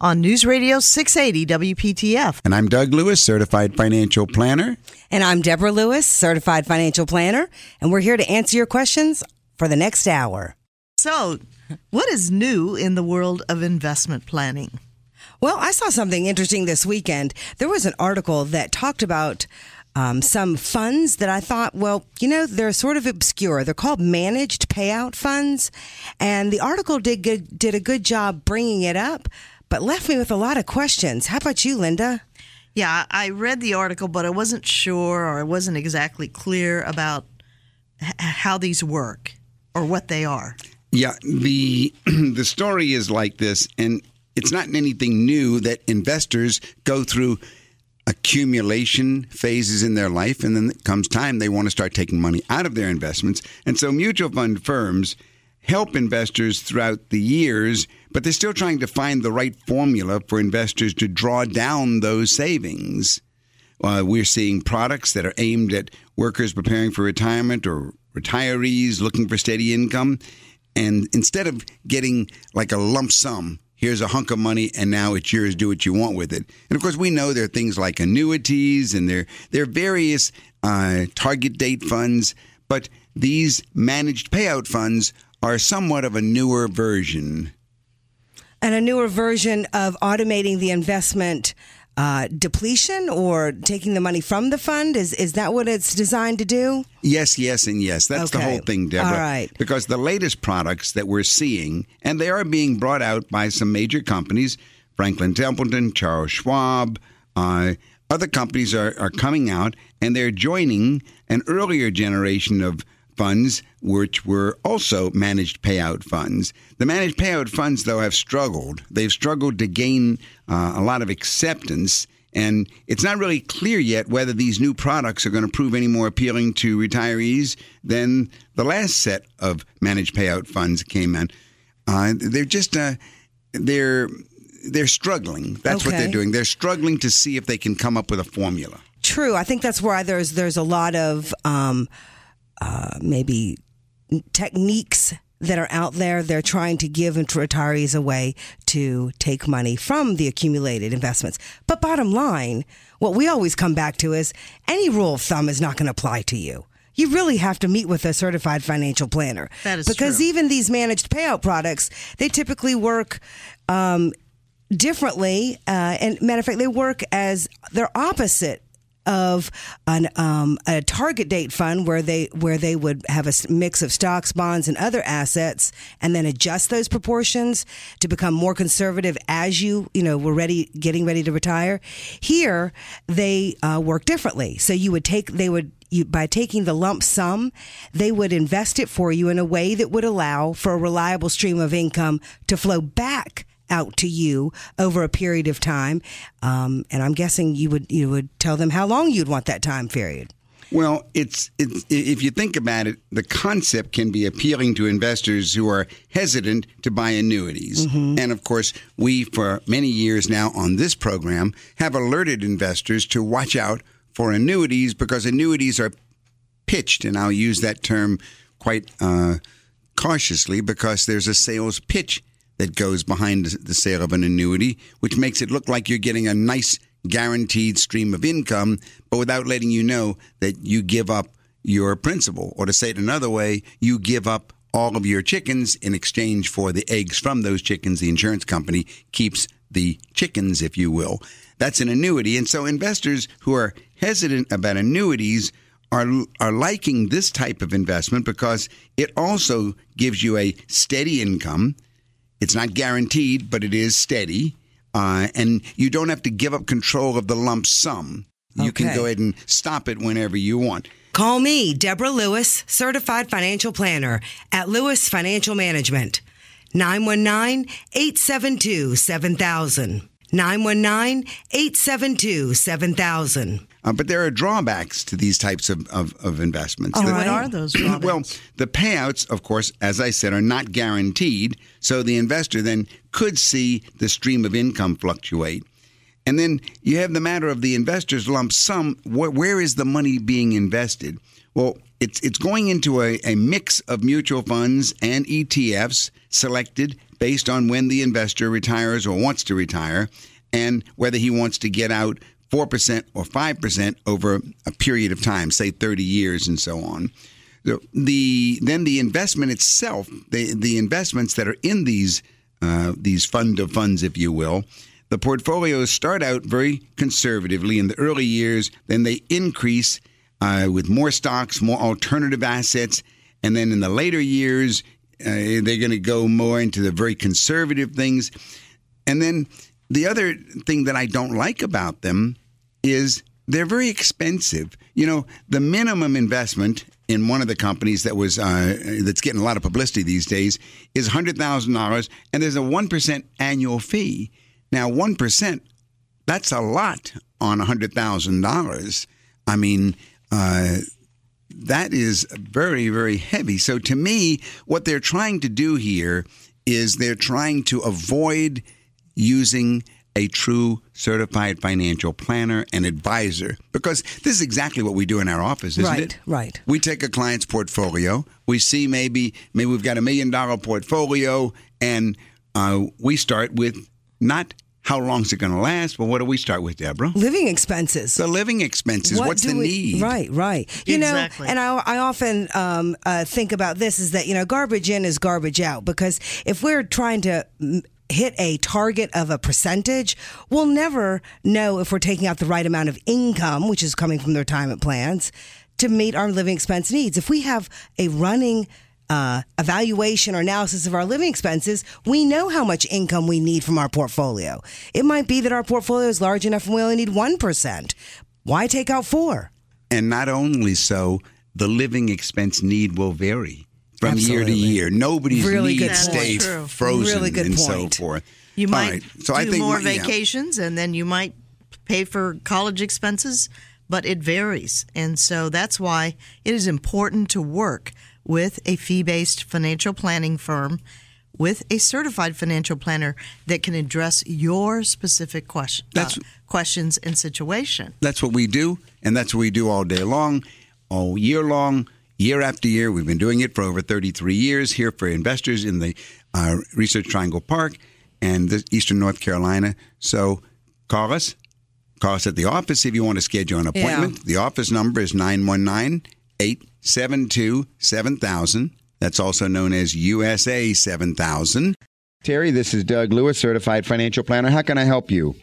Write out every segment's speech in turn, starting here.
on News Radio 680 WPTF. And I'm Doug Lewis, certified financial planner. And I'm Deborah Lewis, certified financial planner, and we're here to answer your questions for the next hour. So, what is new in the world of investment planning? Well, I saw something interesting this weekend. There was an article that talked about um, some funds that I thought, well, you know, they're sort of obscure. They're called managed payout funds, and the article did good, did a good job bringing it up, but left me with a lot of questions. How about you, Linda? Yeah, I read the article, but I wasn't sure or I wasn't exactly clear about h- how these work or what they are. Yeah, the the story is like this, and it's not anything new that investors go through accumulation phases in their life, and then comes time they want to start taking money out of their investments. And so mutual fund firms help investors throughout the years, but they're still trying to find the right formula for investors to draw down those savings. Uh, we're seeing products that are aimed at workers preparing for retirement or retirees looking for steady income. And instead of getting like a lump sum, here's a hunk of money and now it's yours, do what you want with it. And of course, we know there are things like annuities and there, there are various uh, target date funds, but these managed payout funds are somewhat of a newer version. And a newer version of automating the investment uh, depletion or taking the money from the fund? Is is that what it's designed to do? Yes, yes, and yes. That's the whole thing, Deborah. All right. Because the latest products that we're seeing, and they are being brought out by some major companies, Franklin Templeton, Charles Schwab, uh, other companies are, are coming out, and they're joining an earlier generation of funds, which were also managed payout funds. The managed payout funds, though, have struggled. They've struggled to gain uh, a lot of acceptance. And it's not really clear yet whether these new products are going to prove any more appealing to retirees than the last set of managed payout funds came in. Uh, they're just uh, they're they're struggling. That's what they're doing. They're struggling to see if they can come up with a formula. True. I think that's why there's there's a lot of um, uh, maybe techniques that are out there. They're trying to give retirees a way to take money from the accumulated investments. But bottom line, what we always come back to is any rule of thumb is not going to apply to you. You really have to meet with a certified financial planner. That is because true. even these managed payout products, they typically work um, differently. Uh, and matter of fact, they work as they're opposite of an um, a target date fund where they where they would have a mix of stocks, bonds, and other assets, and then adjust those proportions to become more conservative as you you know were ready getting ready to retire. Here they uh, work differently. So you would take they would you, by taking the lump sum, they would invest it for you in a way that would allow for a reliable stream of income to flow back out to you over a period of time. Um, and I'm guessing you would you would tell them how long you'd want that time period. Well, it's, it's if you think about it, the concept can be appealing to investors who are hesitant to buy annuities. And of course, we for many years now on this program have alerted investors to watch out for annuities because annuities are pitched, and I'll use that term quite uh, cautiously because there's a sales pitch that goes behind the sale of an annuity, which makes it look like you're getting a nice guaranteed stream of income, but without letting you know that you give up your principal. Or to say it another way, you give up all of your chickens in exchange for the eggs from those chickens. The insurance company keeps the chickens, if you will. That's an annuity. And so investors who are hesitant about annuities are are liking this type of investment because it also gives you a steady income. It's not guaranteed, but it is steady, uh, and you don't have to give up control of the lump sum. You can go ahead and stop it whenever you want. Call me, Deborah Lewis, certified financial planner at Lewis Financial Management. 919 872 7000. 919 872 7000. Uh, but there are drawbacks to these types of, of, of investments. Oh, what are those well, the payouts, of course, as I said, are not guaranteed. So the investor then could see the stream of income fluctuate. And then you have the matter of the investor's lump sum. Where, where is the money being invested? Well, it's it's going into a, a mix of mutual funds and ETFs selected based on when the investor retires or wants to retire, and whether he wants to get out four percent or five percent over a period of time, say thirty years and so on. The then the investment itself, the the investments that are in these uh, these fund of funds, if you will, the portfolios start out very conservatively in the early years. Then they increase uh, with more stocks, more alternative assets, and then in the later years, uh, they're going to go more into the very conservative things. And then the other thing that I don't like about them is they're very expensive. You know, the minimum investment in one of the companies that was uh, that's getting a lot of publicity these days is hundred thousand dollars, and there's a one percent annual fee. Now, one percent that's a lot on hundred thousand dollars. I mean. Uh, that is very, very heavy. So to me, what they're trying to do here is they're trying to avoid using a true certified financial planner and advisor because this is exactly what we do in our office, isn't Right, it? right. We take a client's portfolio. We see maybe maybe we've got a million dollar portfolio, and uh, we start with not how long is it going to last, but what do we start with, Deborah? Living expenses. The living expenses. What What's the we- need? Right, right. You Exactly. know, and I, I often um, uh, think about this is that, you know, garbage in is garbage out because if we're trying to hit a target of a percentage, we'll never know if we're taking out the right amount of income, which is coming from the retirement plans, to meet our living expense needs. If we have a running uh, evaluation or analysis of our living expenses, we know how much income we need from our portfolio. It might be that our portfolio is large enough and we only need 1%. Why take out four? And not only so, the living expense need will vary from year to year. Nobody's Really good point. stays True. frozen Really good and point. so forth. You might right. do I think more my- yeah. vacations, and then you might pay for college expenses, but it varies, and so that's why it is important to work with a fee-based financial planning firm with a certified financial planner that can address your specific question, uh, questions and situation. That's what we do, and that's what we do all day long, all year long, year after year. We've been doing it for over 33 years here for investors in the uh, Research Triangle Park and the Eastern North Carolina. So call us. Call us at the office if you want to schedule an appointment. The office number is 919 872 7000. That's also known as USA 7000. Terry, this is Doug Lewis, certified financial planner. How can I help you?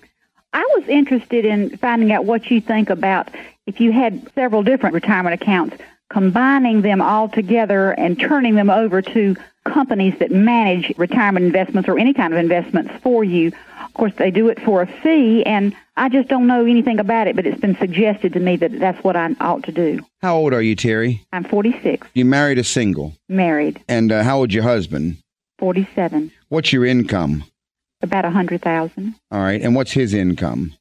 I was interested in finding out what you think about if you had several different retirement accounts, combining them all together and turning them over to companies that manage retirement investments or any kind of investments for you. Of course, they do it for a fee, and I just don't know anything about it, but it's been suggested to me that that's what I ought to do. How old are you, Terry? I'm 46, You married a single. married, And uh, how old's your husband? 47, What's your income? about a 100,000. All right. And what's his income?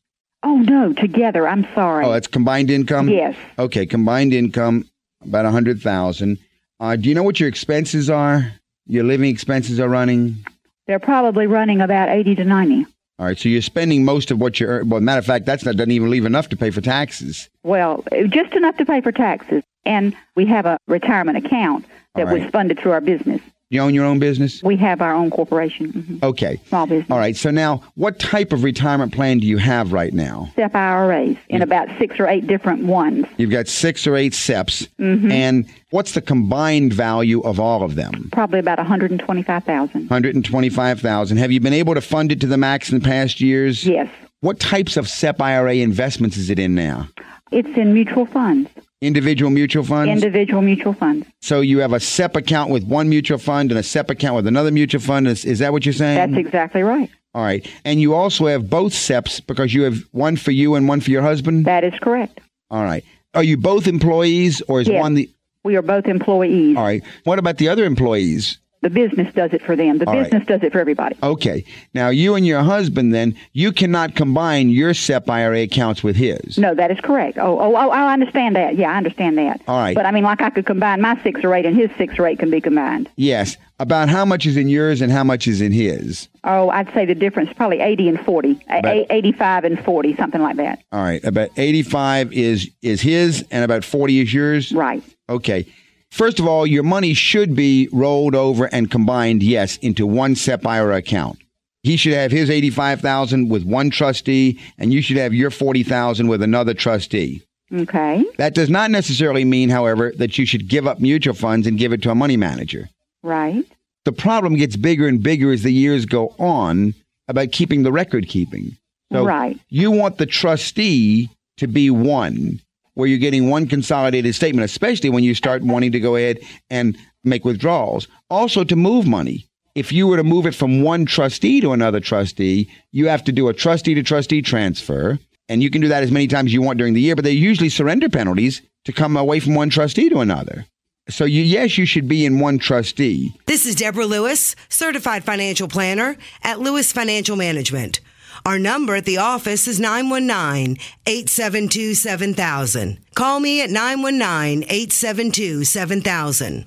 Oh, no, together. I'm sorry. Oh, that's combined income? Yes. Okay, combined income, about a 100000 uh, Do you know what your expenses are? Your living expenses are running? They're probably running about 80 to 90. All right, so you're spending most of what you're. Well, matter of fact, that's not doesn't even leave enough to pay for taxes. Well, just enough to pay for taxes. And we have a retirement account that right. was funded through our business. You own your own business? We have our own corporation, mhm, Okay. small business. All right. So now, what type of retirement plan do you have right now? SEP IRAs in about six or eight different ones. You've got six or eight SEPs, Mm-hmm. and what's the combined value of all of them? Probably about 125,000. 125,000. Have you been able to fund it to the max in the past years? Yes. What types of SEP IRA investments is it in now? It's in mutual funds, Individual mutual funds? individual mutual funds. so you have a SEP account with one mutual fund and a SEP account with another mutual fund. Is, is that what you're saying? That's exactly right. All right. And you also have both SEPs because you have one for you and one for your husband? That is correct. All right. Are you both employees or is Yes. one the. We are both employees. All right. What about the other employees? The business does it for them. The All right. business does it for everybody. Okay. Now, you and your husband, then, you cannot combine your SEP IRA accounts with his. No, that is correct. Oh, oh, oh, I understand that. Yeah, I understand that. All right. But I mean, like I could combine my six or eight, and his six or eight can be combined. Yes. About how much is in yours and how much is in his? Oh, I'd say the difference probably eighty and forty, About- a- eighty-five and forty, something like that. All right. About 85 is is his and about 40 is yours? Right. Okay. First of all, your money should be rolled over and combined, yes, into one SEP IRA account. He should have his 85,000 with one trustee and you should have your 40,000 with another trustee. Okay. That does not necessarily mean, however, that you should give up mutual funds and give it to a money manager. Right. The problem gets bigger and bigger as the years go on about keeping the record keeping. So Right. you want the trustee to be one, where you're getting one consolidated statement, especially when you start wanting to go ahead and make withdrawals. Also, to move money. If you were to move it from one trustee to another trustee, you have to do a trustee to trustee transfer. And you can do that as many times as you want during the year, but they're usually surrender penalties to come away from one trustee to another. So, you, yes, you should be in one trustee. This is Deborah Lewis, certified financial planner at Lewis Financial Management. Our number at the office is 919 872 7000. Call me at 919 872 7000.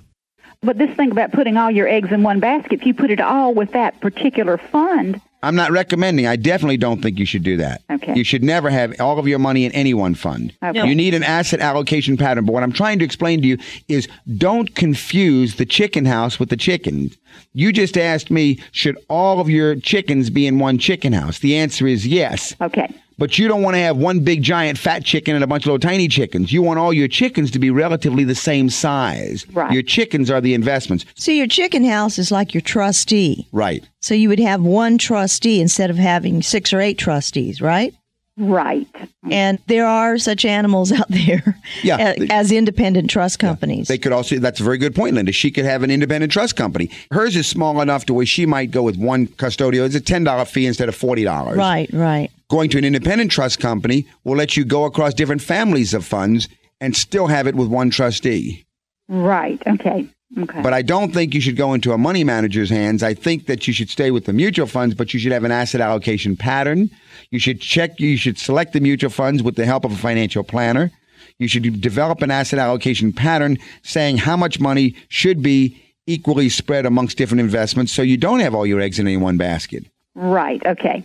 But this thing about putting all your eggs in one basket, if you put it all with that particular fund, I'm not recommending. I definitely don't think you should do that. Okay. You should never have all of your money in any one fund. Okay. You need an asset allocation pattern. But what I'm trying to explain to you is don't confuse the chicken house with the chickens. You just asked me, should all of your chickens be in one chicken house? The answer is yes. okay. But you don't want to have one big giant fat chicken and a bunch of little tiny chickens. You want all your chickens to be relatively the same size. Right. Your chickens are the investments. So your chicken house is like your trustee. Right. So you would have one trustee instead of having six or eight trustees, right? Right. And there are such animals out there Yeah. as independent trust companies. They could also, that's a very good point, Linda. She could have an independent trust company. Hers is small enough to where she might go with one custodial. It's a $10 fee instead of $40. right, right. Going to an independent trust company will let you go across different families of funds and still have it with one trustee. Right. Okay. Okay. But I don't think you should go into a money manager's hands. I think that you should stay with the mutual funds, but you should have an asset allocation pattern. You should check, you should select the mutual funds with the help of a financial planner. You should develop an asset allocation pattern saying how much money should be equally spread amongst different investments so you don't have all your eggs in any one basket. right. Okay.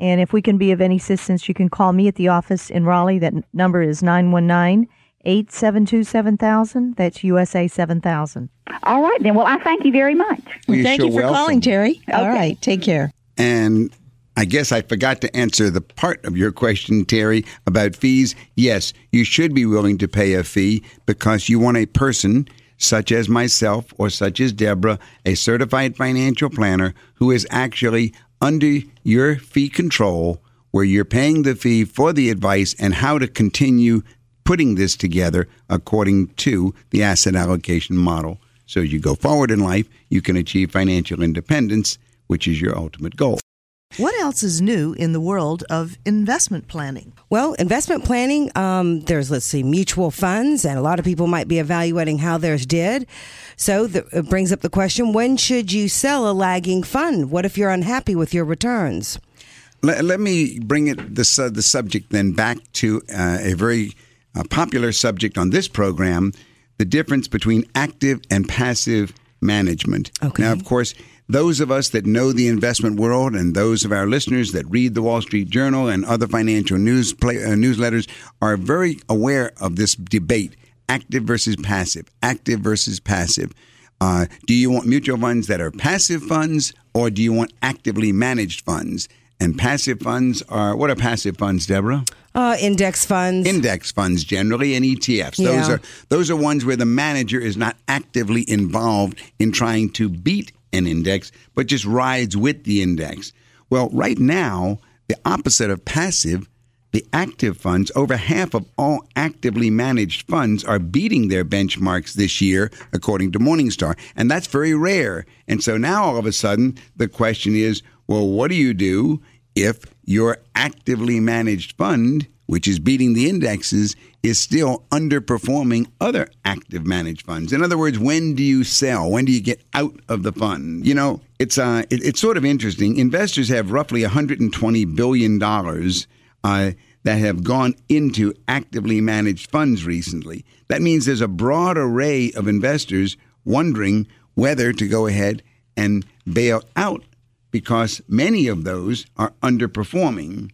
And if we can be of any assistance, you can call me at the office in Raleigh. That number is 919 872 7000. That's USA 7000. All right then. Well, I thank you very much. Well, you're Thank sure you for welcome. calling, Terry. All Okay. right, take care. And I guess I forgot to answer the part of your question, Terry, about fees. Yes, you should be willing to pay a fee because you want a person such as myself or such as Deborah, a certified financial planner who is actually under your fee control, where you're paying the fee for the advice and how to continue putting this together according to the asset allocation model. So as you go forward in life, you can achieve financial independence, which is your ultimate goal. What else is new in the world of investment planning? Well, investment planning, um, there's, let's see, mutual funds, and a lot of people might be evaluating how theirs did. So the, it brings up the question when should you sell a lagging fund? What if you're unhappy with your returns? Let, let me bring it this uh, the subject then back to uh, a very uh, popular subject on this program: the difference between active and passive management. Okay. Now, of course, those of us that know the investment world and those of our listeners that read the Wall Street Journal and other financial news play, uh, newsletters are very aware of this debate: active versus passive, active versus passive. Uh, do you want mutual funds that are passive funds, or do you want actively managed funds? And passive funds are what are passive funds, Deborah? Uh, index funds. Index funds generally and ETFs. Those Yeah. are those are ones where the manager is not actively involved in trying to beat an index, but just rides with the index. Well, right now the opposite of passive, the active funds, over half of all actively managed funds are beating their benchmarks this year, according to Morningstar. And that's very rare. And so now all of a sudden, the question is well, what do you do if your actively managed fund, which is beating the indexes, is still underperforming other active managed funds? In other words, when do you sell? When do you get out of the fund? You know, it's uh, it, it's sort of interesting. Investors have roughly 120 billion dollars uh, that have gone into actively managed funds recently. That means there's a broad array of investors wondering whether to go ahead and bail out because many of those are underperforming.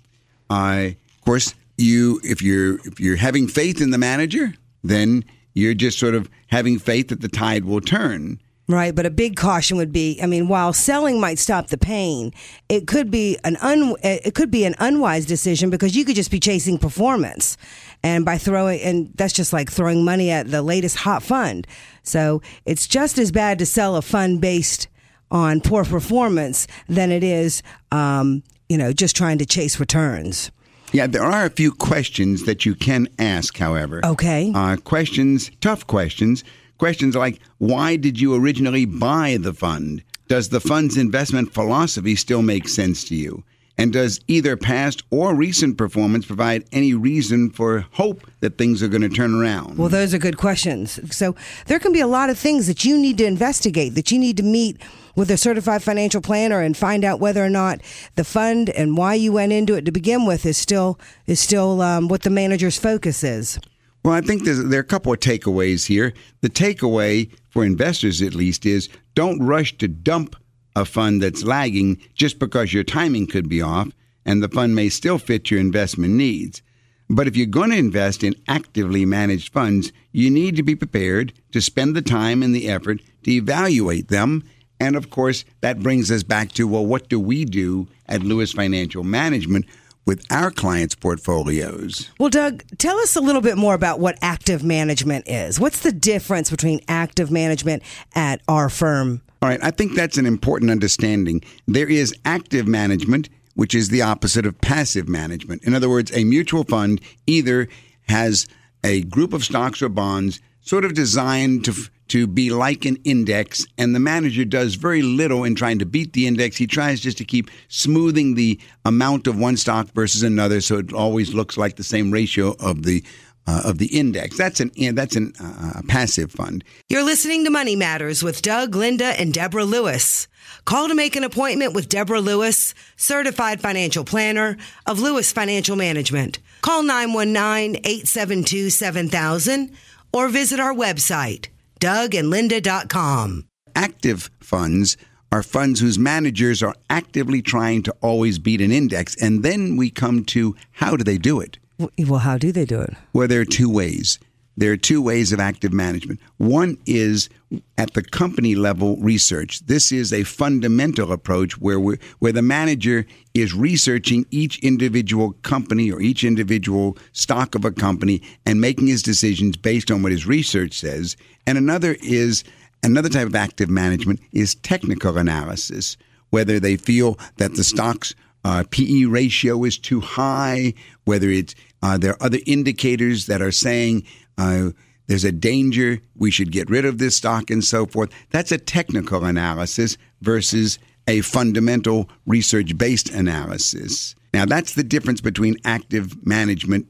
Uh, of course, you if you're if you're having faith in the manager, then you're just sort of having faith that the tide will turn. Right, but a big caution would be, I mean, while selling might stop the pain, it could be an un, it could be an unwise decision because you could just be chasing performance. And by throwing and that's just like throwing money at the latest hot fund. So, it's just as bad to sell a fund based on poor performance than it is um, you know, just trying to chase returns. Yeah, there are a few questions that you can ask, however. Okay. Uh, questions, tough questions. Questions like why did you originally buy the fund? Does the fund's investment philosophy still make sense to you? And does either past or recent performance provide any reason for hope that things are going to turn around? Well, those are good questions. So there can be a lot of things that you need to investigate, that you need to meet with a certified financial planner and find out whether or not the fund and why you went into it to begin with is still is still um, what the manager's focus is. Well, I think there are a couple of takeaways here. The takeaway for investors, at least, is don't rush to dump a fund that's lagging just because your timing could be off, and the fund may still fit your investment needs. But if you're going to invest in actively managed funds, you need to be prepared to spend the time and the effort to evaluate them. And of course, that brings us back to well, what do we do at Lewis Financial Management? with our clients' portfolios. Well, Doug, tell us a little bit more about what active management is. What's the difference between active management at our firm? All right, I think that's an important understanding. There is active management, which is the opposite of passive management. In other words, a mutual fund either has a group of stocks or bonds sort of designed to to be like an index, and the manager does very little in trying to beat the index. He tries just to keep smoothing the amount of one stock versus another, so it always looks like the same ratio of the uh, of the index. That's an that's an uh, passive fund. You're listening to Money Matters with Doug, Linda, and Deborah Lewis. Call to make an appointment with Deborah Lewis, certified financial planner of Lewis Financial Management. Call 919-872-7000 or visit our website dougandlinda.com. Active funds are funds whose managers are actively trying to always beat an index. And then we come to how do they do it? Well, how do they do it? Well, there are two ways. There are two ways of active management. One is at the company level research. This is a fundamental approach where where the manager is researching each individual company or each individual stock of a company and making his decisions based on what his research says. And another is another type of active management is technical analysis, whether they feel that the stock's uh, PE ratio is too high, whether it's uh, there are other indicators that are saying uh, there's a danger, we should get rid of this stock, and so forth. That's a technical analysis versus a fundamental research based analysis. Now, that's the difference between active management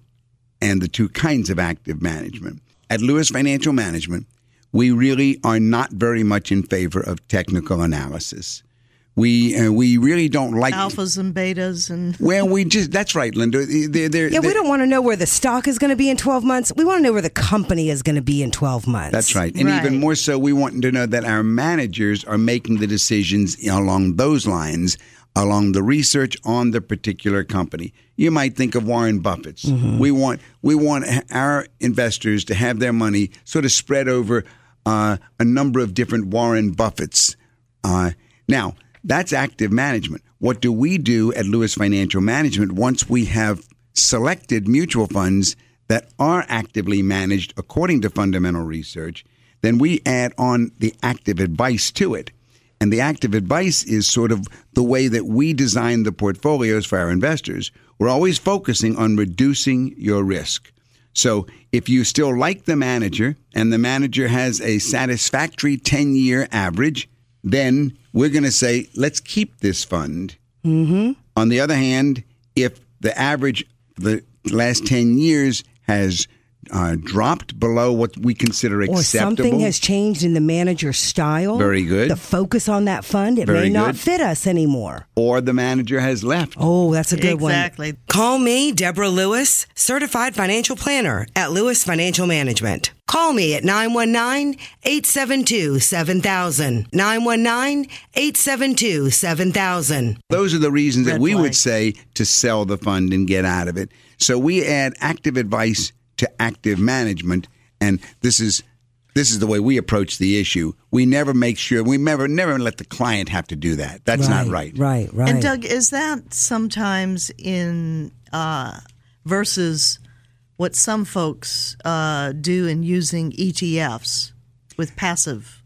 and the two kinds of active management. At Lewis Financial Management, we really are not very much in favor of technical analysis we uh, we really don't like alphas and betas and well we just that's right linda. They're, they're, yeah we don't want to know where the stock is going to be in 12 months. We want to know where the company is going to be in 12 months. That's right. And right. even more so we want to know that our managers are making the decisions along those lines along the research on the particular company. You might think of warren buffett's mm-hmm. we want we want our investors to have their money sort of spread over uh, a number of different warren buffett's. Uh, now that's active management. What do we do at Lewis Financial Management once we have selected mutual funds that are actively managed according to fundamental research? Then we add on the active advice to it. And the active advice is sort of the way that we design the portfolios for our investors. We're always focusing on reducing your risk. So if you still like the manager and the manager has a satisfactory 10 year average, then we're going to say, let's keep this fund. Mm-hmm. On the other hand, if the average the last 10 years has uh, dropped below what we consider acceptable. Or acceptable. something has changed in the manager's style. Very good. The focus on that fund, it Very may not good. fit us anymore. or the manager has left. Oh, that's a good one. Exactly. Call me, Deborah Lewis, certified financial planner at Lewis Financial Management. Call me at 919 872 7000. 919 872 7000. Those are the reasons that we flag. would say to sell the fund and get out of it. So we add active advice to active management, and this is this is the way we approach the issue. We never make sure we never never let the client have to do that. That's not right. Right, right. And Doug, is that sometimes in uh, versus what some folks uh, do in using ETFs with passive?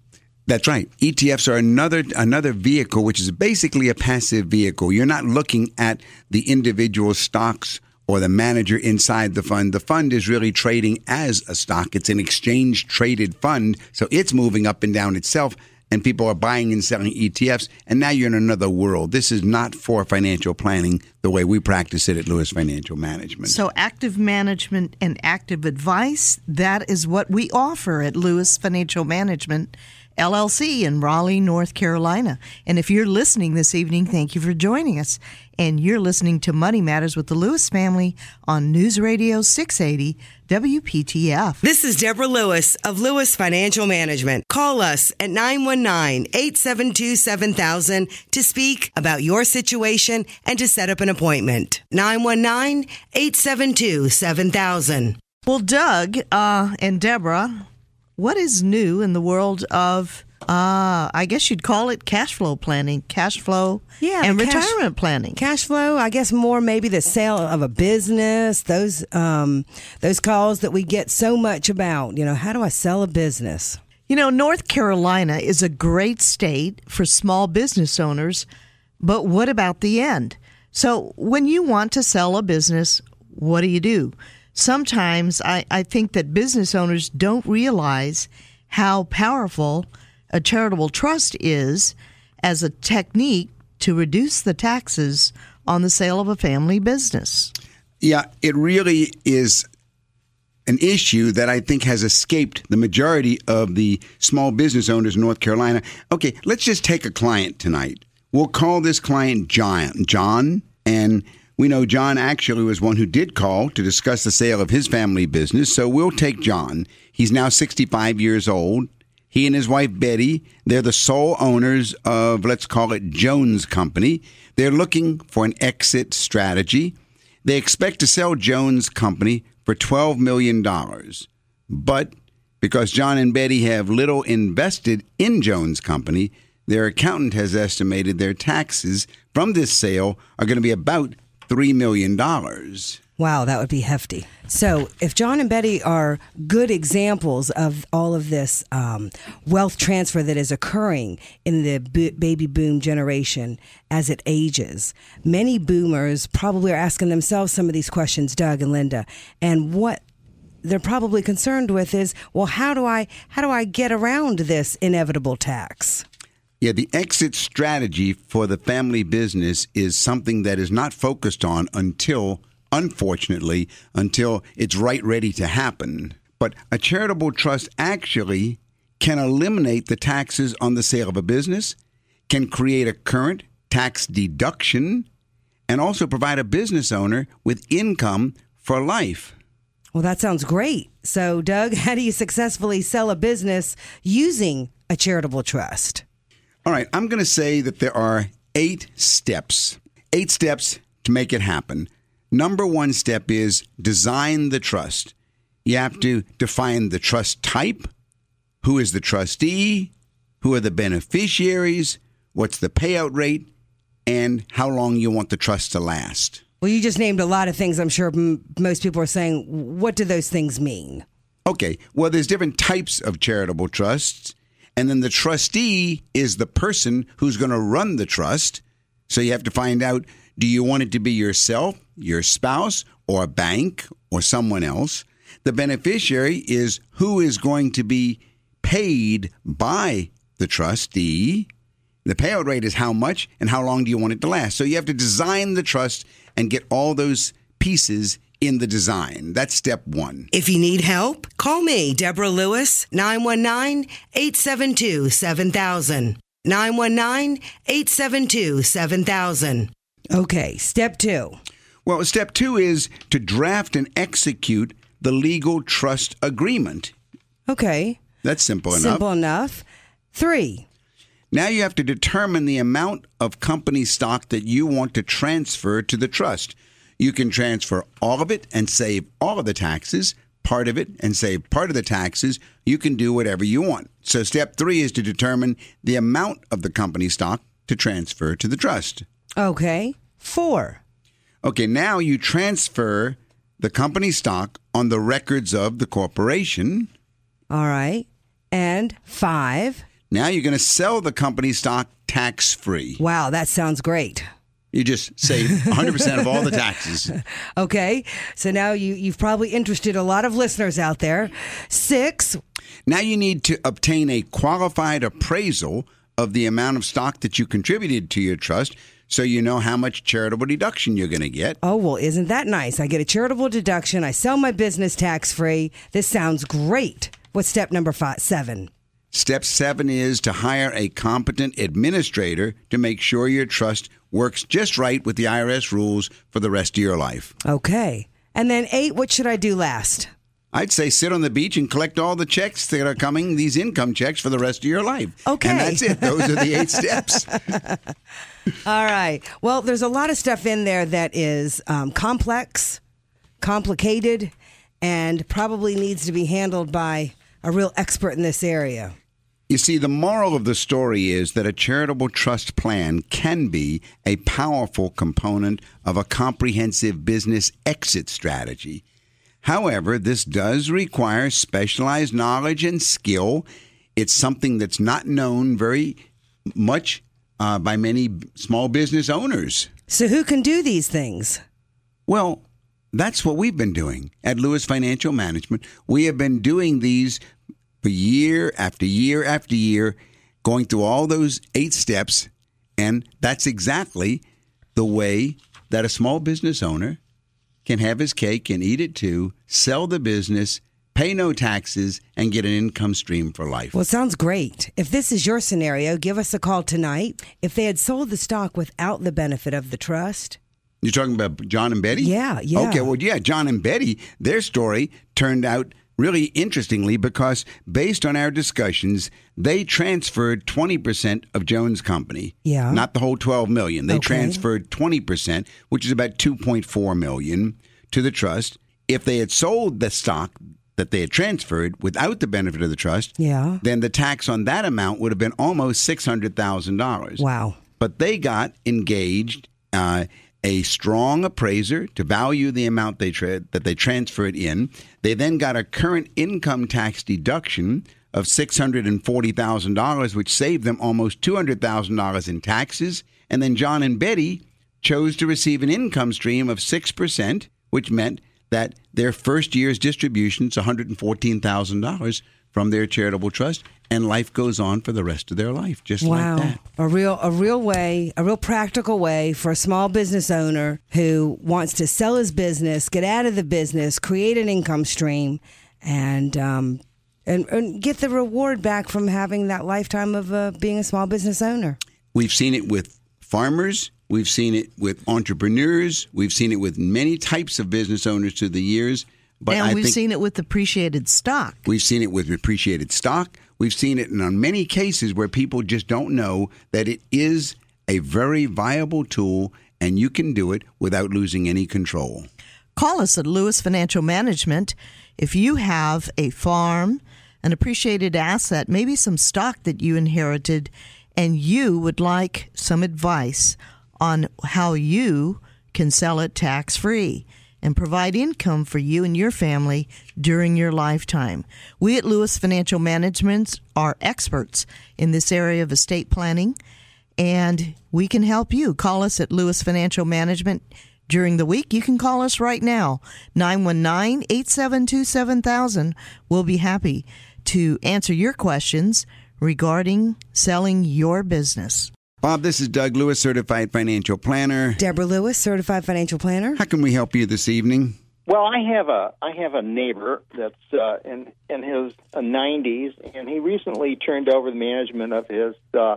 That's right. ETFs are another another vehicle, which is basically a passive vehicle. You're not looking at the individual stocks or the manager inside the fund. The fund is really trading as a stock. It's an exchange traded fund, so it's moving up and down itself. And people are buying and selling ETFs, and now you're in another world. This is not for financial planning the way we practice it at Lewis Financial Management. So, active management and active advice, that is what we offer at Lewis Financial Management LLC in Raleigh, North Carolina. And if you're listening this evening, thank you for joining us. And you're listening to Money Matters with the Lewis family on News Radio 680 WPTF. This is Deborah Lewis of Lewis Financial Management. Call us at 919 872 7000 to speak about your situation and to set up an appointment. 919 872 7000. Well, Doug uh, and Deborah, what is new in the world of, uh, I guess you'd call it cash flow planning, cash flow Yeah, and cash- retirement planning? Cash flow, I guess more maybe the sale of a business, those um, those calls that we get so much about. You know, how do I sell a business? You know, North Carolina is a great state for small business owners, but what about the end? So, when you want to sell a business, what do you do? Sometimes I, I think that business owners don't realize how powerful a charitable trust is as a technique to reduce the taxes on the sale of a family business. Yeah, it really is an issue that I think has escaped the majority of the small business owners in North Carolina. Okay, let's just take a client tonight. We'll call this client John. John, and we know John actually was one who did call to discuss the sale of his family business. So we'll take John. He's now 65 years old. He and his wife Betty, they're the sole owners of, let's call it Jones Company. They're looking for an exit strategy. They expect to sell Jones Company for $12 million. But because John and Betty have little invested in Jones Company, their accountant has estimated their taxes from this sale are going to be about $3 million. Wow, that would be hefty. So, if John and Betty are good examples of all of this um, wealth transfer that is occurring in the b- baby boom generation as it ages, many boomers probably are asking themselves some of these questions, Doug and Linda, and what they're probably concerned with is, well, how do I how do I get around this inevitable tax? Yeah, the exit strategy for the family business is something that is not focused on until, unfortunately, until it's right ready to happen. But a charitable trust actually can eliminate the taxes on the sale of a business, can create a current tax deduction, and also provide a business owner with income for life. Well, that sounds great. So, Doug, how do you successfully sell a business using a charitable trust? All right, I'm going to say that there are eight steps. Eight steps to make it happen. Number one step is design the trust. You have to define the trust type, who is the trustee, who are the beneficiaries, what's the payout rate, and how long you want the trust to last. Well, you just named a lot of things. I'm sure m- most people are saying, what do those things mean? Okay, well, there's different types of charitable trusts, And then the trustee is the person who's going to run the trust. So you have to find out do you want it to be yourself, your spouse, or a bank, or someone else? The beneficiary is who is going to be paid by the trustee. The payout rate is how much and how long do you want it to last. So you have to design the trust and get all those pieces in the design. That's step one. If you need help, call me, Deborah Lewis, 919 872 7000. 919 872 7000. Okay, step two. Well, step two is to draft and execute the legal trust agreement. Okay. That's simple enough. Simple enough. Three. Now you have to determine the amount of company stock that you want to transfer to the trust. You can transfer all of it and save all of the taxes, part of it and save part of the taxes. You can do whatever you want. So, step three is to determine the amount of the company stock to transfer to the trust. Okay. Four. Okay, now you transfer the company stock on the records of the corporation. All right. And five. Now you're going to sell the company stock tax free. Wow, that sounds great. You just save 100% of all the taxes. Okay. So now you, you've probably interested a lot of listeners out there. Six. Now you need to obtain a qualified appraisal of the amount of stock that you contributed to your trust so you know how much charitable deduction you're going to get. Oh, well, isn't that nice? I get a charitable deduction. I sell my business tax free. This sounds great. What's step number five? Seven. Step seven is to hire a competent administrator to make sure your trust works just right with the IRS rules for the rest of your life. Okay. And then eight, what should I do last? I'd say sit on the beach and collect all the checks that are coming, these income checks for the rest of your life. Okay. And that's it. Those are the eight steps. All right. Well, there's a lot of stuff in there that is um, complex, complicated, and probably needs to be handled by a real expert in this area. You see, the moral of the story is that a charitable trust plan can be a powerful component of a comprehensive business exit strategy. However, this does require specialized knowledge and skill. It's something that's not known very much uh, by many small business owners. So, who can do these things? Well, that's what we've been doing at Lewis Financial Management. We have been doing these for year after year after year, going through all those eight steps. And that's exactly the way that a small business owner can have his cake and eat it too, sell the business, pay no taxes, and get an income stream for life. Well, it sounds great. If this is your scenario, give us a call tonight. If they had sold the stock without the benefit of the trust, You're talking about John and Betty? Yeah, yeah. Okay, well, yeah, John and Betty, their story turned out really interestingly because based on our discussions, they transferred 20% of Jones Company. Yeah. Not the whole 12 million. They Okay. transferred 20%, which is about 2.4 million to the trust. If they had sold the stock that they had transferred without the benefit of the trust, Yeah. then the tax on that amount would have been almost $600,000 wow. but they got engaged uh, a strong appraiser to value the amount they tra- that they transferred in. They then got a current income tax deduction of six hundred and forty thousand dollars, which saved them almost two hundred thousand dollars in taxes. And then John and Betty chose to receive an income stream of six percent, which meant that their first year's distributions one hundred and fourteen thousand dollars from their charitable trust, and life goes on for the rest of their life, just Wow. like that. A real a real way, a real practical way for a small business owner who wants to sell his business, get out of the business, create an income stream and um and, and get the reward back from having that lifetime of uh, being a small business owner. We've seen it with farmers. We've seen it with entrepreneurs. We've seen it with many types of business owners through the years. But and I we've seen it with appreciated stock. we've seen it with appreciated stock. We've seen it in many cases where people just don't know that it is a very viable tool and you can do it without losing any control. Call us at Lewis Financial Management if you have a farm, an appreciated asset, maybe some stock that you inherited, and you would like some advice on how you can sell it tax free. and provide income for you and your family during your lifetime. We at Lewis Financial Management are experts in this area of estate planning, and we can help you. Call us at Lewis Financial Management during the week. You can call us right now, 919 872 7000. We'll be happy to answer your questions regarding selling your business. Bob, this is Doug Lewis, certified financial planner. Deborah Lewis, certified financial planner. How can we help you this evening? Well, I have a I have a neighbor that's uh, in in his uh, 90s, and he recently turned over the management of his uh,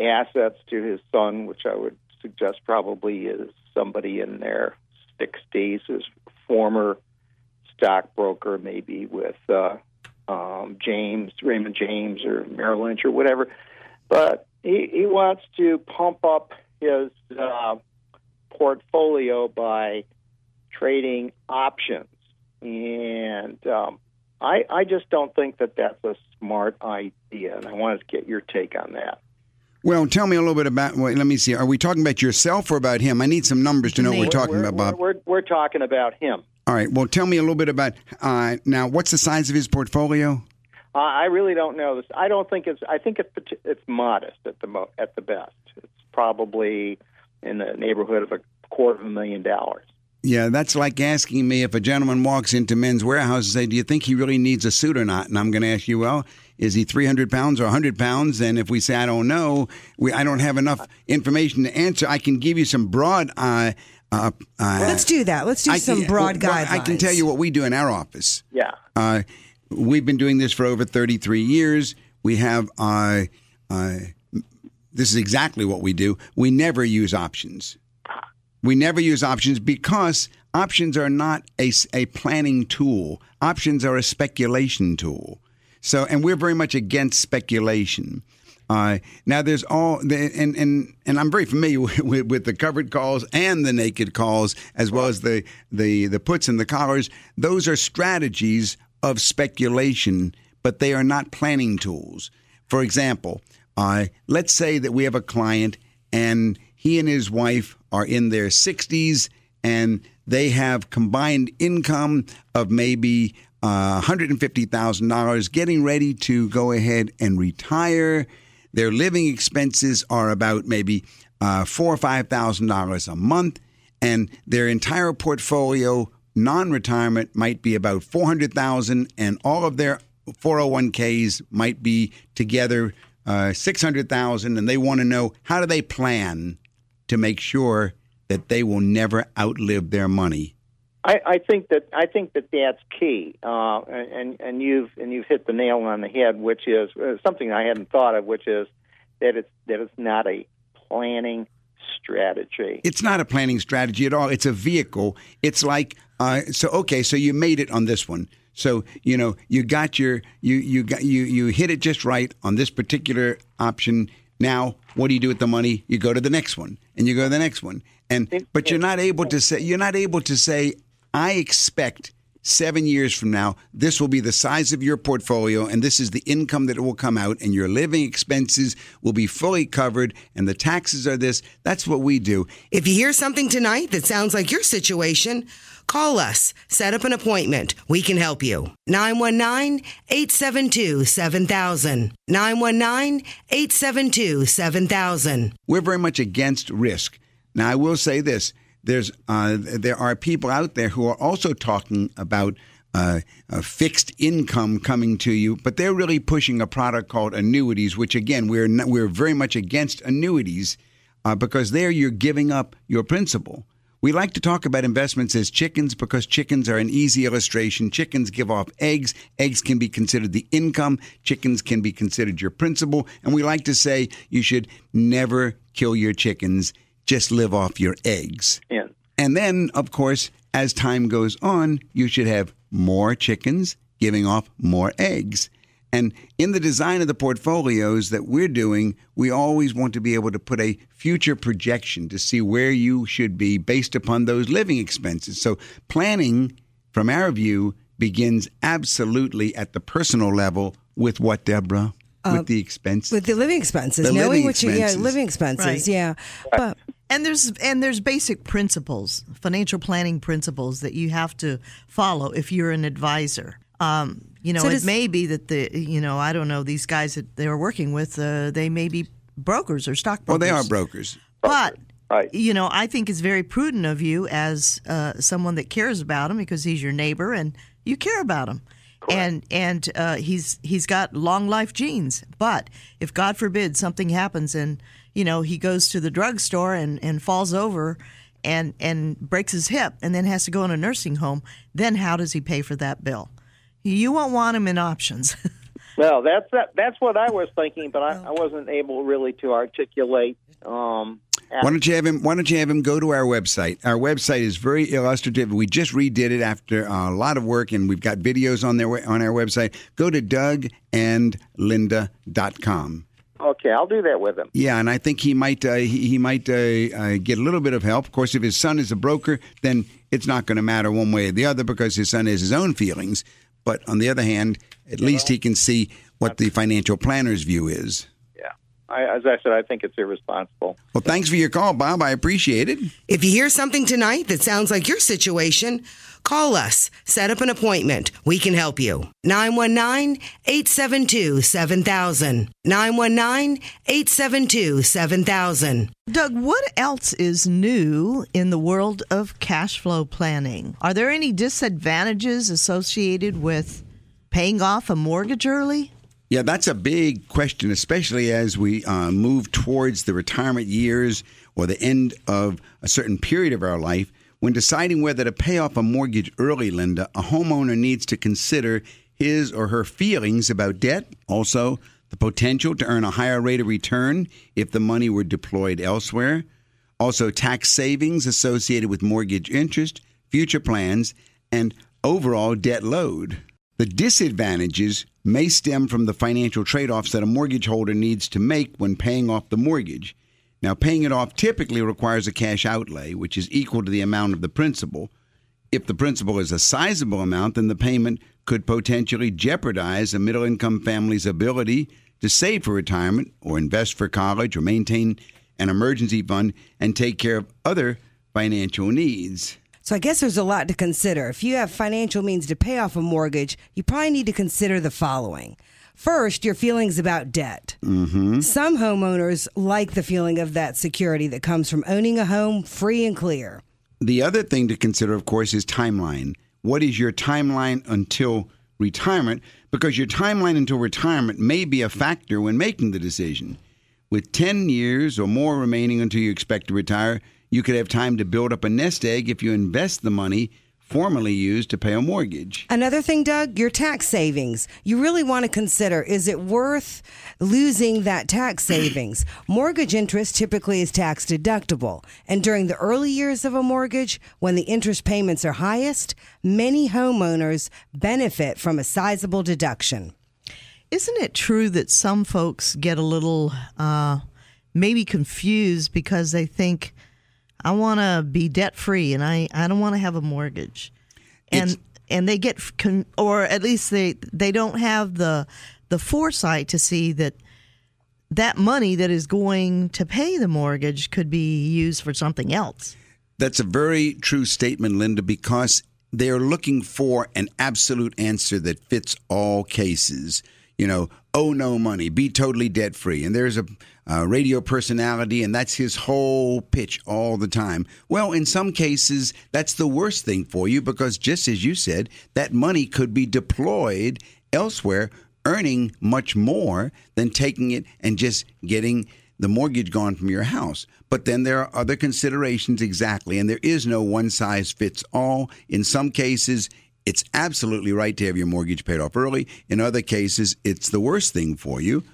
assets to his son, which I would suggest probably is somebody in their 60s, his former stockbroker, maybe with uh, um, James Raymond James or Merrill Lynch or whatever. But he, he wants to pump up his uh, portfolio by trading options, and um, I, I just don't think that that's a smart idea. And I wanted to get your take on that. Well, tell me a little bit about. Well, let me see. Are we talking about yourself or about him? I need some numbers to know what we're talking we're, about, Bob. We're, we're, we're talking about him. All right. Well, tell me a little bit about uh, now. What's the size of his portfolio? Uh, I really don't know this. I don't think it's. I think it's it's modest at the mo- at the best. It's probably in the neighborhood of a quarter of a million dollars. Yeah, that's like asking me if a gentleman walks into Men's Wearhouse and say, "Do you think he really needs a suit or not?" And I'm going to ask you, "Well, is he 300 pounds or 100 pounds?" And if we say, "I don't know," we I don't have enough information to answer. I can give you some broad. Uh, uh, uh, Let's do that. Let's do I some can- broad well, guidelines. I can tell you what we do in our office. Yeah. We've been doing this for over 33 years. We have, uh, uh, this is exactly what we do. We never use options. We never use options because options are not a, a planning tool. Options are a speculation tool. So, and we're very much against speculation. Uh, now, there's all, and and and I'm very familiar with, with the covered calls and the naked calls, as well as the the the puts and the collars. Those are strategies of speculation, but they are not planning tools. For example, uh, let's say that we have a client and he and his wife are in their 60s and they have combined income of maybe uh, $150,000, getting ready to go ahead and retire. Their living expenses are about maybe uh, four or five thousand dollars a month, and their entire portfolio, non-retirement, might be about four hundred thousand, and all of their 401ks might be together uh, six hundred thousand, and they want to know how do they plan to make sure that they will never outlive their money. I, I think that I think that that's key, uh, and and you've and you've hit the nail on the head, which is uh, something I hadn't thought of, which is that it's that it's not a planning strategy. It's not a planning strategy at all. It's a vehicle. It's like uh, so. Okay, so you made it on this one. So you know you got your you you got you you hit it just right on this particular option. Now, what do you do with the money? You go to the next one, and you go to the next one, and but you're not able to say you're not able to say I expect seven years from now, this will be the size of your portfolio, and this is the income that will come out, and your living expenses will be fully covered, and the taxes are this. That's what we do. If you hear something tonight that sounds like your situation, call us. Set up an appointment. We can help you. 919 872 7000. 919 872 7000. We're very much against risk. Now, I will say this: there's uh, there are people out there who are also talking about uh, a fixed income coming to you, but they're really pushing a product called annuities, which again we're not, we're very much against annuities uh, because there you're giving up your principal. We like to talk about investments as chickens because chickens are an easy illustration. Chickens give off eggs. Eggs can be considered the income. Chickens can be considered your principal. And we like to say you should never kill your chickens. Just live off your eggs. Yeah. And then, of course, as time goes on, you should have more chickens giving off more eggs. And in the design of the portfolios that we're doing, we always want to be able to put a future projection to see where you should be based upon those living expenses. So planning, from our view, begins absolutely at the personal level with what, Deborah? with uh, the expenses. with the living expenses, The knowing living what you yeah expenses. living expenses, Right. yeah. But And there's and there's basic principles, financial planning principles that you have to follow if you're an advisor. Um, you know, So it does- may be that the you know I don't know these guys that they're working with, uh, they may be brokers or stockbrokers. Well, they are brokers. But Right. you know, I think it's very prudent of you as uh, someone that cares about him because he's your neighbor and you care about him. And and uh, he's he's got long life genes. But if God forbid something happens and you know he goes to the drugstore and, and falls over and and breaks his hip and then has to go in a nursing home, then how does he pay for that bill? You won't want him in options. Well, that's that, that's what I was thinking, but I, I wasn't able really to articulate. Um, Why don't you have him? Why don't you have him go to our website? Our website is very illustrative. We just redid it after a lot of work, and we've got videos on there on our website. Go to DougAndLinda.com. okay, I'll do that with him. Yeah, and I think he might uh, he, he might uh, uh, get a little bit of help. Of course, if his son is a broker, then it's not going to matter one way or the other because his son has his own feelings. But on the other hand, at least he can see what the financial planner's view is. Yeah, I, as I said, I think it's irresponsible. Well, thanks for your call, Bob. I appreciate it. If you hear something tonight that sounds like your situation, call us. Set up an appointment. We can help you. 919 872 7000. 919 872 7000. Doug, what else is new in the world of cash flow planning? Are there any disadvantages associated with paying off a mortgage early? Yeah, that's a big question, especially as we uh, move towards the retirement years or the end of a certain period of our life. When deciding whether to pay off a mortgage early, Linda, a homeowner needs to consider his or her feelings about debt, also the potential to earn a higher rate of return if the money were deployed elsewhere, also tax savings associated with mortgage interest, future plans, and overall debt load. The disadvantages may stem from the financial trade offs that a mortgage holder needs to make when paying off the mortgage. Now, paying it off typically requires a cash outlay, which is equal to the amount of the principal. If the principal is a sizable amount, then the payment could potentially jeopardize a middle income family's ability to save for retirement or invest for college or maintain an emergency fund and take care of other financial needs. So I guess there's a lot to consider. If you have financial means to pay off a mortgage, you probably need to consider the following. First, your feelings about debt. Mm-hmm. Some homeowners like the feeling of that security that comes from owning a home free and clear. The other thing to consider, of course, is timeline. What is your timeline until retirement? Because your timeline until retirement may be a factor when making the decision. With 10 years or more remaining until you expect to retire, you could have time to build up a nest egg if you invest the money formerly used to pay a mortgage. Another thing, Doug, your tax savings. You really want to consider is it worth losing that tax savings? mortgage interest typically is tax deductible. And during the early years of a mortgage, when the interest payments are highest, many homeowners benefit from a sizable deduction. Isn't it true that some folks get a little uh, maybe confused because they think, I want to be debt free and I, I don't want to have a mortgage. And It's- and they get con- or at least they they don't have the the foresight to see that that money that is going to pay the mortgage could be used for something else. That's a very true statement, Linda, because they're looking for an absolute answer that fits all cases. You know, owe no money, be totally debt free. And there's a, a radio personality, and that's his whole pitch all the time. Well, in some cases, that's the worst thing for you because, just as you said, that money could be deployed elsewhere, earning much more than taking it and just getting the mortgage gone from your house. But then there are other considerations exactly, and there is no one size fits all. In some cases, it's absolutely right to have your mortgage paid off early. In other cases, it's the worst thing for you.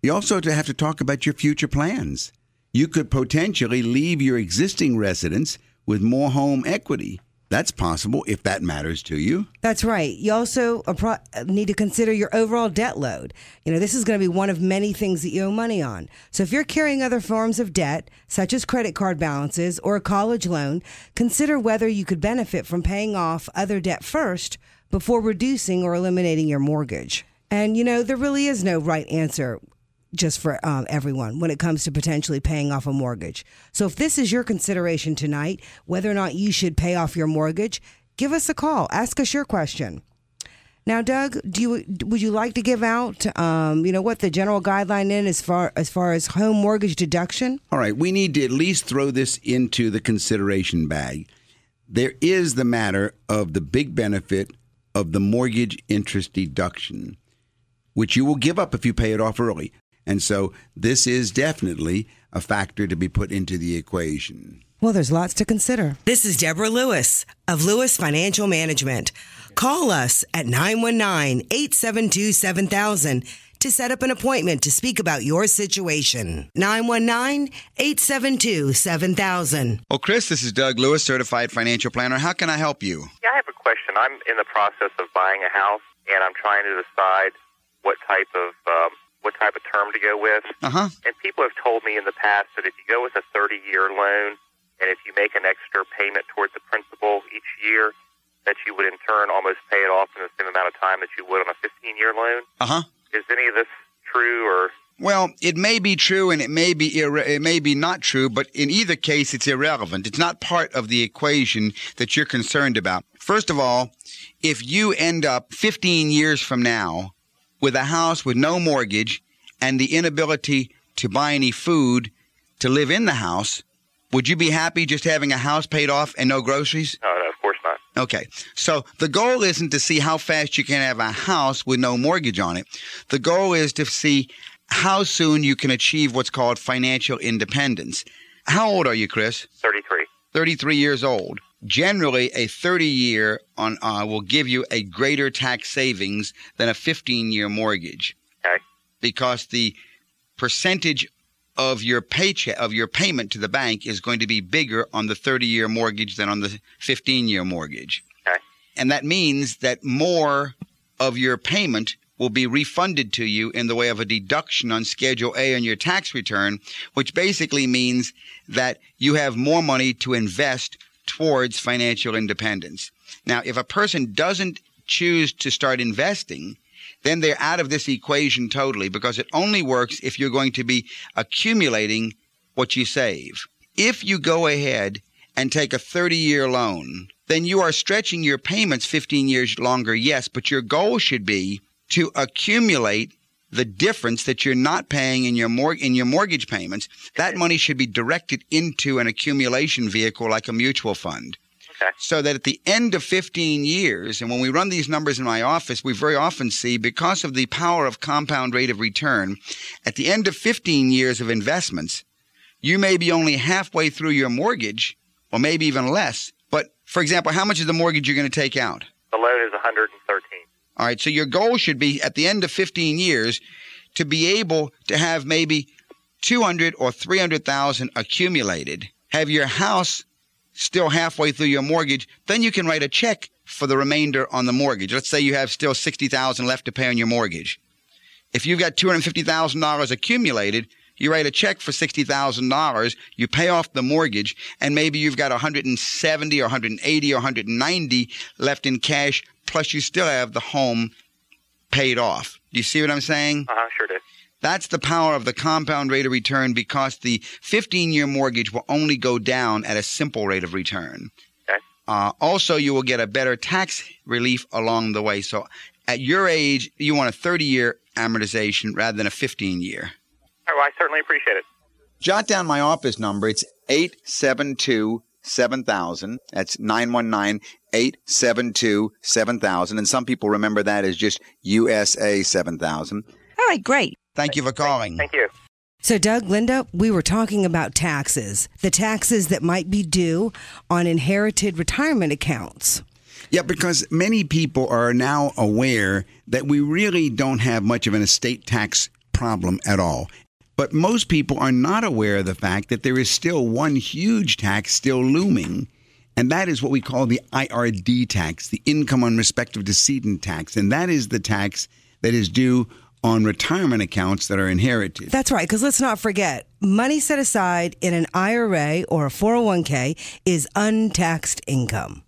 You also have to talk about your future plans. You could potentially leave your existing residence with more home equity. That's possible if that matters to you. That's right. You also uh, uh, need to consider your overall debt load. You know, this is going to be one of many things that you owe money on. So if you're carrying other forms of debt, such as credit card balances or a college loan, consider whether you could benefit from paying off other debt first before reducing or eliminating your mortgage. And, you know, there really is no right answer. Just for um, everyone when it comes to potentially paying off a mortgage. So if this is your consideration tonight, whether or not you should pay off your mortgage, give us a call. Ask us your question. Now, Doug, do you would you like to give out, um, you know, what the general guideline is as far as far as home mortgage deduction? All right, we need to at least throw this into the consideration bag. There is the matter of the big benefit of the mortgage interest deduction, which you will give up if you pay it off early. And so this is definitely a factor to be put into the equation. Well, there's lots to consider. This is Deborah Lewis of Lewis Financial Management. Call us at 919 872 7000 to set up an appointment to speak about your situation. 919 872 7000. Well, Chris, this is Doug Lewis, certified financial planner. How can I help you? Yeah, I have a question. I'm in the process of buying a house, and I'm trying to decide what type of um, what type of term to go with. Uh huh. And people have told me in the past that if you go with a 30 year loan, and if you make an extra payment towards the principal each year, that you would in turn almost pay it off in the same amount of time that you would on a 15 year loan. Uh huh. Is any of this true or? Well, it may be true and it may be it may be not true, but in either case, it's irrelevant. It's not part of the equation that you're concerned about. First of all, if you end up 15 years from now with a house with no mortgage and the inability to buy any food to live in the house, would you be happy just having a house paid off and no groceries? No, no, of course not. Okay. So the goal isn't to see how fast you can have a house with no mortgage on it. The goal is to see how soon you can achieve what's called financial independence. How old are you, Chris? 33. 33 years old. Generally, a 30 year on uh, will give you a greater tax savings than a 15 year mortgage. Okay. Because the percentage of your paycheck of your payment to the bank is going to be bigger on the 30 year mortgage than on the 15 year mortgage. Okay. And that means that more of your payment will be refunded to you in the way of a deduction on Schedule A on your tax return, which basically means that you have more money to invest towards financial independence. Now, if a person doesn't choose to start investing, then they're out of this equation totally because it only works if you're going to be accumulating what you save. If you go ahead and take a 30 year loan, then you are stretching your payments 15 years longer, yes, but your goal should be to accumulate the difference that you're not paying in your mor- in your mortgage payments. That money should be directed into an accumulation vehicle like a mutual fund. Okay. So that at the end of 15 years, and when we run these numbers in my office, we very often see because of the power of compound rate of return, at the end of 15 years of investments, you may be only halfway through your mortgage, or maybe even less. But for example, how much is the mortgage you're going to take out? The loan is 113. All right. So your goal should be at the end of 15 years to be able to have maybe 200 or 300,000 accumulated, have your house still halfway through your mortgage, then you can write a check for the remainder on the mortgage. Let's say you have still 60,000 left to pay on your mortgage. If you've got $250,000 accumulated, you write a check for $60,000, you pay off the mortgage, and maybe you've got 170 or 180 or 190 left in cash, plus you still have the home paid off. Do you see what I'm saying? Uh huh, sure did. That's the power of the compound rate of return because the 15 year mortgage will only go down at a simple rate of return. Okay. Uh, also, you will get a better tax relief along the way. So, at your age, you want a 30 year amortization rather than a 15 year. Oh, I certainly appreciate it. Jot down my office number. It's 872 7000. That's 919 872 7000. And some people remember that as just USA 7000. All right, great. Thank you for calling. Thank you. So, Doug, Linda, we were talking about taxes, the taxes that might be due on inherited retirement accounts. Yeah, because many people are now aware that we really don't have much of an estate tax problem at all. But most people are not aware of the fact that there is still one huge tax still looming, and that is what we call the IRD tax, the income on respective decedent tax. And that is the tax that is due on retirement accounts that are inherited. That's right, because let's not forget money set aside in an IRA or a 401k is untaxed income.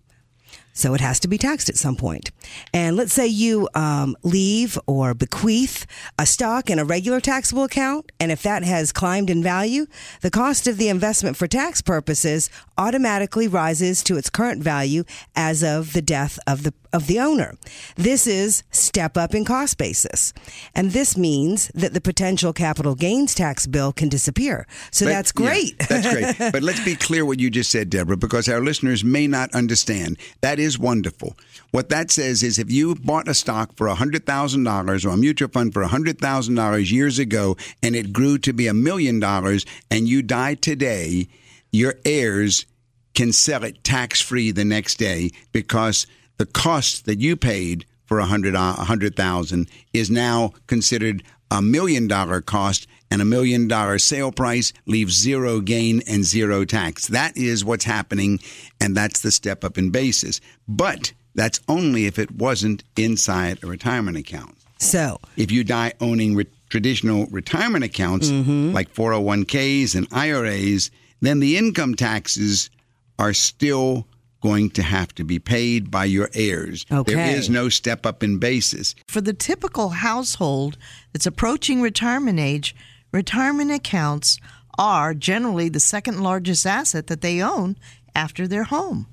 So it has to be taxed at some point. And let's say you um, leave or bequeath a stock in a regular taxable account, and if that has climbed in value, the cost of the investment for tax purposes automatically rises to its current value as of the death of the of the owner. This is step up in cost basis. And this means that the potential capital gains tax bill can disappear. So But- that's yeah, great. that's great. But let's be clear what you just said, Deborah, because our listeners may not understand. That is wonderful. What that says is if you bought a stock for $100,000 or a mutual fund for $100,000 years ago and it grew to be a million dollars and you die today, your heirs can sell it tax free the next day because the cost that you paid for a hundred uh, a hundred thousand is now considered a million dollar cost and a million dollar sale price leaves zero gain and zero tax. That is what's happening, and that's the step up in basis. But that's only if it wasn't inside a retirement account. so If you die owning re- traditional retirement accounts like 401ks and IRAs, then the income taxes are still going to have to be paid by your heirs. There Okay. is no step up in basis. For the typical household that's approaching retirement age, retirement accounts are generally the second largest asset that they own after their home.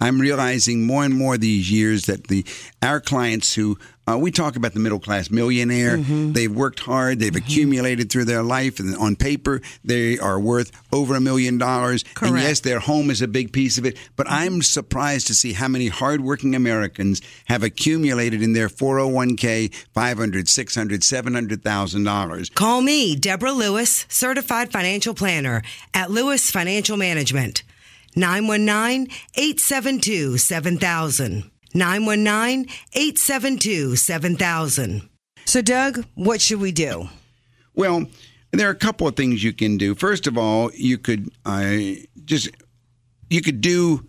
I'm realizing more and more these years that the our clients who uh, we talk about the middle class millionaire, Mm-hmm. they've worked hard, they've accumulated through their life, and on paper they are worth over a million dollars. And yes, their home is a big piece of it, but I'm surprised to see how many hardworking Americans have accumulated in their 401k 500, 600, 700,000 dollars. Call me, Deborah Lewis, certified financial planner at Lewis Financial Management. 919 872 7000. 919 872 7000. so Doug, what should we do? Well, there are a couple of things you can do. First of all, you could uh, just you could do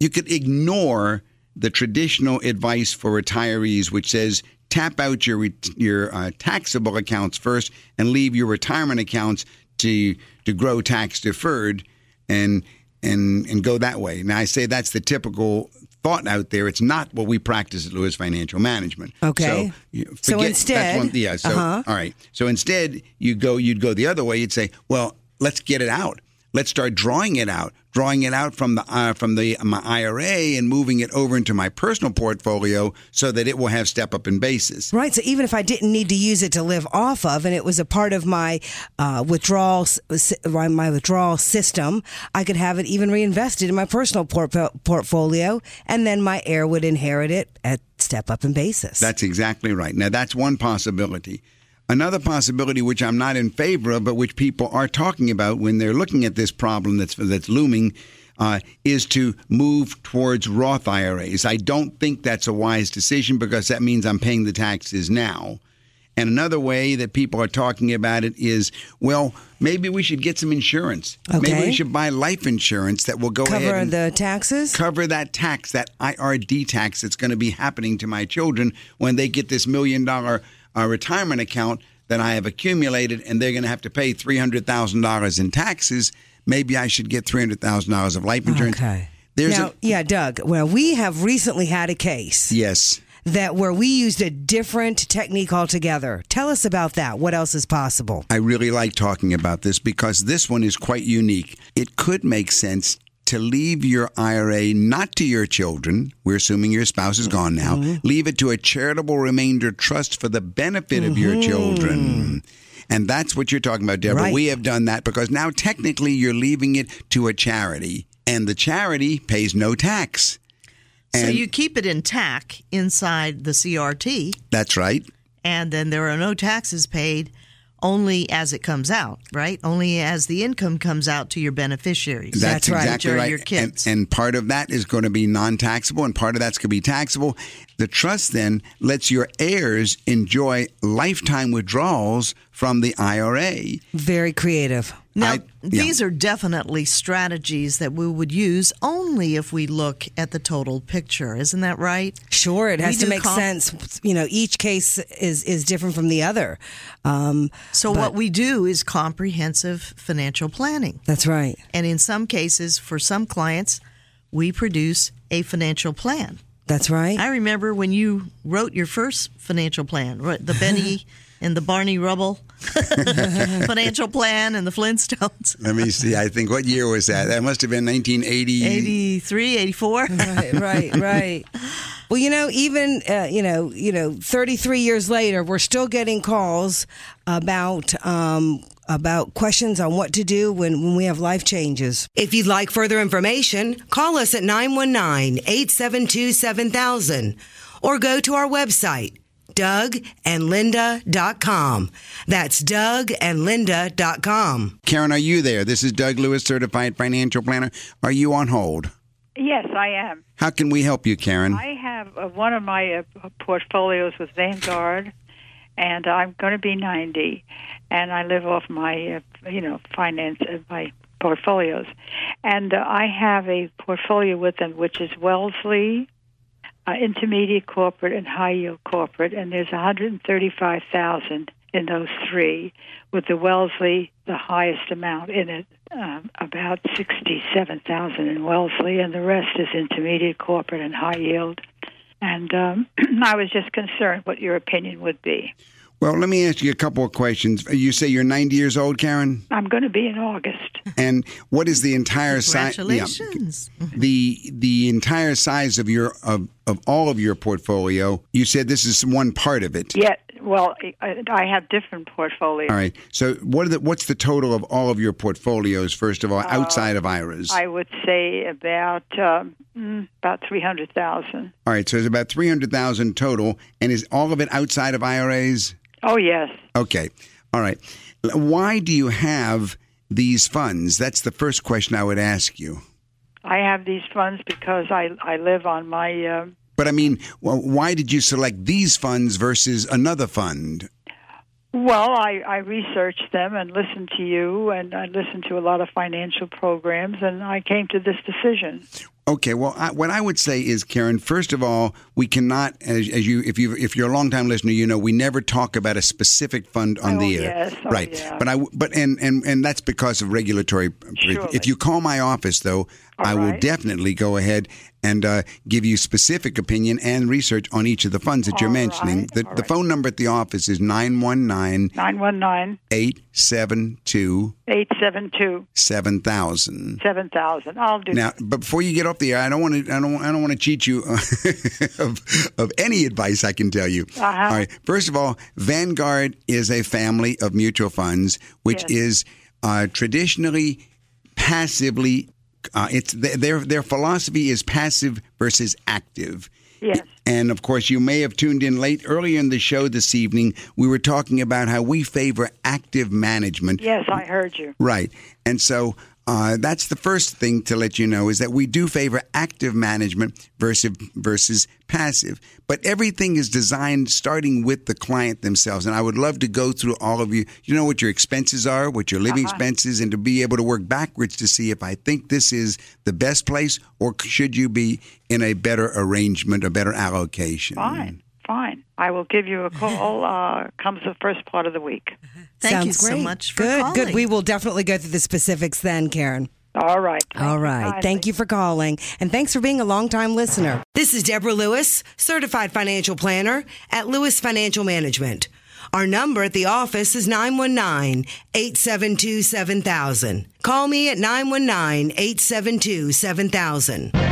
you could ignore the traditional advice for retirees, which says tap out your your uh, taxable accounts first and leave your retirement accounts to to grow tax deferred and and and go that way. Now I say that's the typical thought out there. It's not what we practice at Lewis Financial Management. Okay. So, you So instead- that's one, yeah. So Uh-huh. all right. So instead, you go, you'd go the other way. You'd say, well, let's get it out. Let's start drawing it out, drawing it out from the uh, from the my IRA and moving it over into my personal portfolio so that it will have step up in basis. Right. So even if I didn't need to use it to live off of, and it was a part of my uh, withdrawal my withdrawal system, I could have it even reinvested in my personal port- portfolio, and then my heir would inherit it at step up in basis. That's exactly right. Now, that's one possibility. Another possibility, which I'm not in favor of, but which people are talking about when they're looking at this problem that's that's looming, uh, is to move towards Roth IRAs. I don't think that's a wise decision because that means I'm paying the taxes now. And another way that people are talking about it is, well, maybe we should get some insurance. Maybe we should buy life insurance that will go ahead cover and the taxes. cover that tax, that IRD tax that's going to be happening to my children when they get this million dollar uh, retirement account that I have accumulated, and they're going to have to pay three hundred thousand dollars in taxes. Maybe I should get three hundred thousand dollars of life insurance. Okay. There's now, a yeah, Doug. Well, we have recently had a case yes. that where we used a different technique altogether. Tell us about that. What else is possible? I really like talking about this because this one is quite unique. It could make sense to leave your IRA not to your children. We're assuming your spouse is gone now. Mm-hmm. Leave it to a charitable remainder trust for the benefit of your mm-hmm. children. And that's what you're talking about, Deborah. Right. We have done that because now technically you're leaving it to a charity, and the charity pays no tax. so you keep it intact inside the CRT, That's right. and then there are no taxes paid only as it comes out, right? Only as the income comes out to your beneficiaries. That's, right. exactly right. Your kids. And, and part of that is going to be non-taxable, and part of that's going to be taxable. The trust then lets your heirs enjoy lifetime withdrawals from the IRA. Very creative. Now, I- yeah. these are definitely strategies that we would use only if we look at the total picture. Isn't that right? Sure, it We has to make comp- sense. You know, each case is is different from the other. Um, So, but- what we do is comprehensive financial planning. That's right. And in some cases, for some clients, we produce a financial plan. That's right. I remember when you wrote your first financial plan, the Betty and the Barney Rubble financial plan and the Flintstones. Let me see. I think what year was that? That must have been 1980. 83, 84. right, right, right. Well, you know, even uh, you know, you know, 33 years later, we're still getting calls about um, about questions on what to do when, when we have life changes. If you'd like further information, call us at 919-872-7000 or go to our website dougandlinda.com. That's dougandlinda.com. Karen, are you there? This is Doug Lewis, certified financial planner. Are you on hold? Yes, I am. How can we help you, Karen? I have uh, one of my uh, portfolios with Vanguard, and I'm going to be 90, and I live off my, uh, you know, finance, uh, my portfolios, and uh, I have a portfolio with them which is Wellesley, uh, intermediate corporate, and high yield corporate, and there's 135,000 in those three, with the Wellesley the highest amount in it, um, about 67,000 in Wellesley, and the rest is intermediate corporate and high yield. And um, I was just concerned what your opinion would be. Well, let me ask you a couple of questions. You say you're 90 years old, Karen? I'm going to be in August. And what is the entire size? Congratulations. the the entire size of your of, of all of your portfolio. You said this is one part of it. Yeah, well, I, I have different portfolios. All right. So what are the, what's the total of all of your portfolios? First of all, outside of IRAs. I would say about um, mm, about three hundred thousand. all right. So it's about three hundred thousand total, and is all of it outside of IRAs? Oh yes. Okay. All right. Why do you have these funds? That's the first question I would ask you. I have these funds because I I live on my uh, But I mean, why did you select these funds versus another fund? Well I I researched them and listened to you and I listened to a lot of financial programs and I came to this decision. Okay, well, I, what I would say is, Karen. First of all, we cannot, as, as you, if you, if you're a longtime listener, you know we never talk about a specific fund on Oh, the air, yes. Oh, right? yeah. But I, but and and and that's because of regulatory. Surely. If you call my office, though, I will definitely go ahead and uh, give you specific opinion and research on each of the funds that you're mentioning. right, The, the right. phone number at the office is 919 Nine one nine 872 eight seven two 7000. seven thousand. I'll do Now, but before you get off the air, I don't want to. I don't. I don't want to cheat you of of any advice I can tell you. Uh-huh. All right. First of all, Vanguard is a family of mutual funds, which Yes. is uh, traditionally passively. Uh, it's th- their their philosophy is passive versus active. Yes. And of course, you may have tuned in late earlier in the show this evening. We were talking about how we favor active management. Yes, I heard you. Right. And so uh, that's the first thing to let you know is that we do favor active management versus versus passive. But everything is designed starting with the client themselves. And I would love to go through all of you. You know what your expenses are, what your living expenses, and to be able to work backwards to see if I think this is the best place or should you be in a better arrangement, a better allocation. Fine, fine. I will give you a call. Uh, comes the first part of the week. Thank Sounds you so great. much for good, calling. good. We will definitely go through the specifics then, Karen. All right. All right. Thank you for calling. And thanks for being a longtime listener. This is Deborah Lewis, certified financial planner at Lewis Financial Management. Our number at the office is 919 872 7000. Call me at 919 872 7000.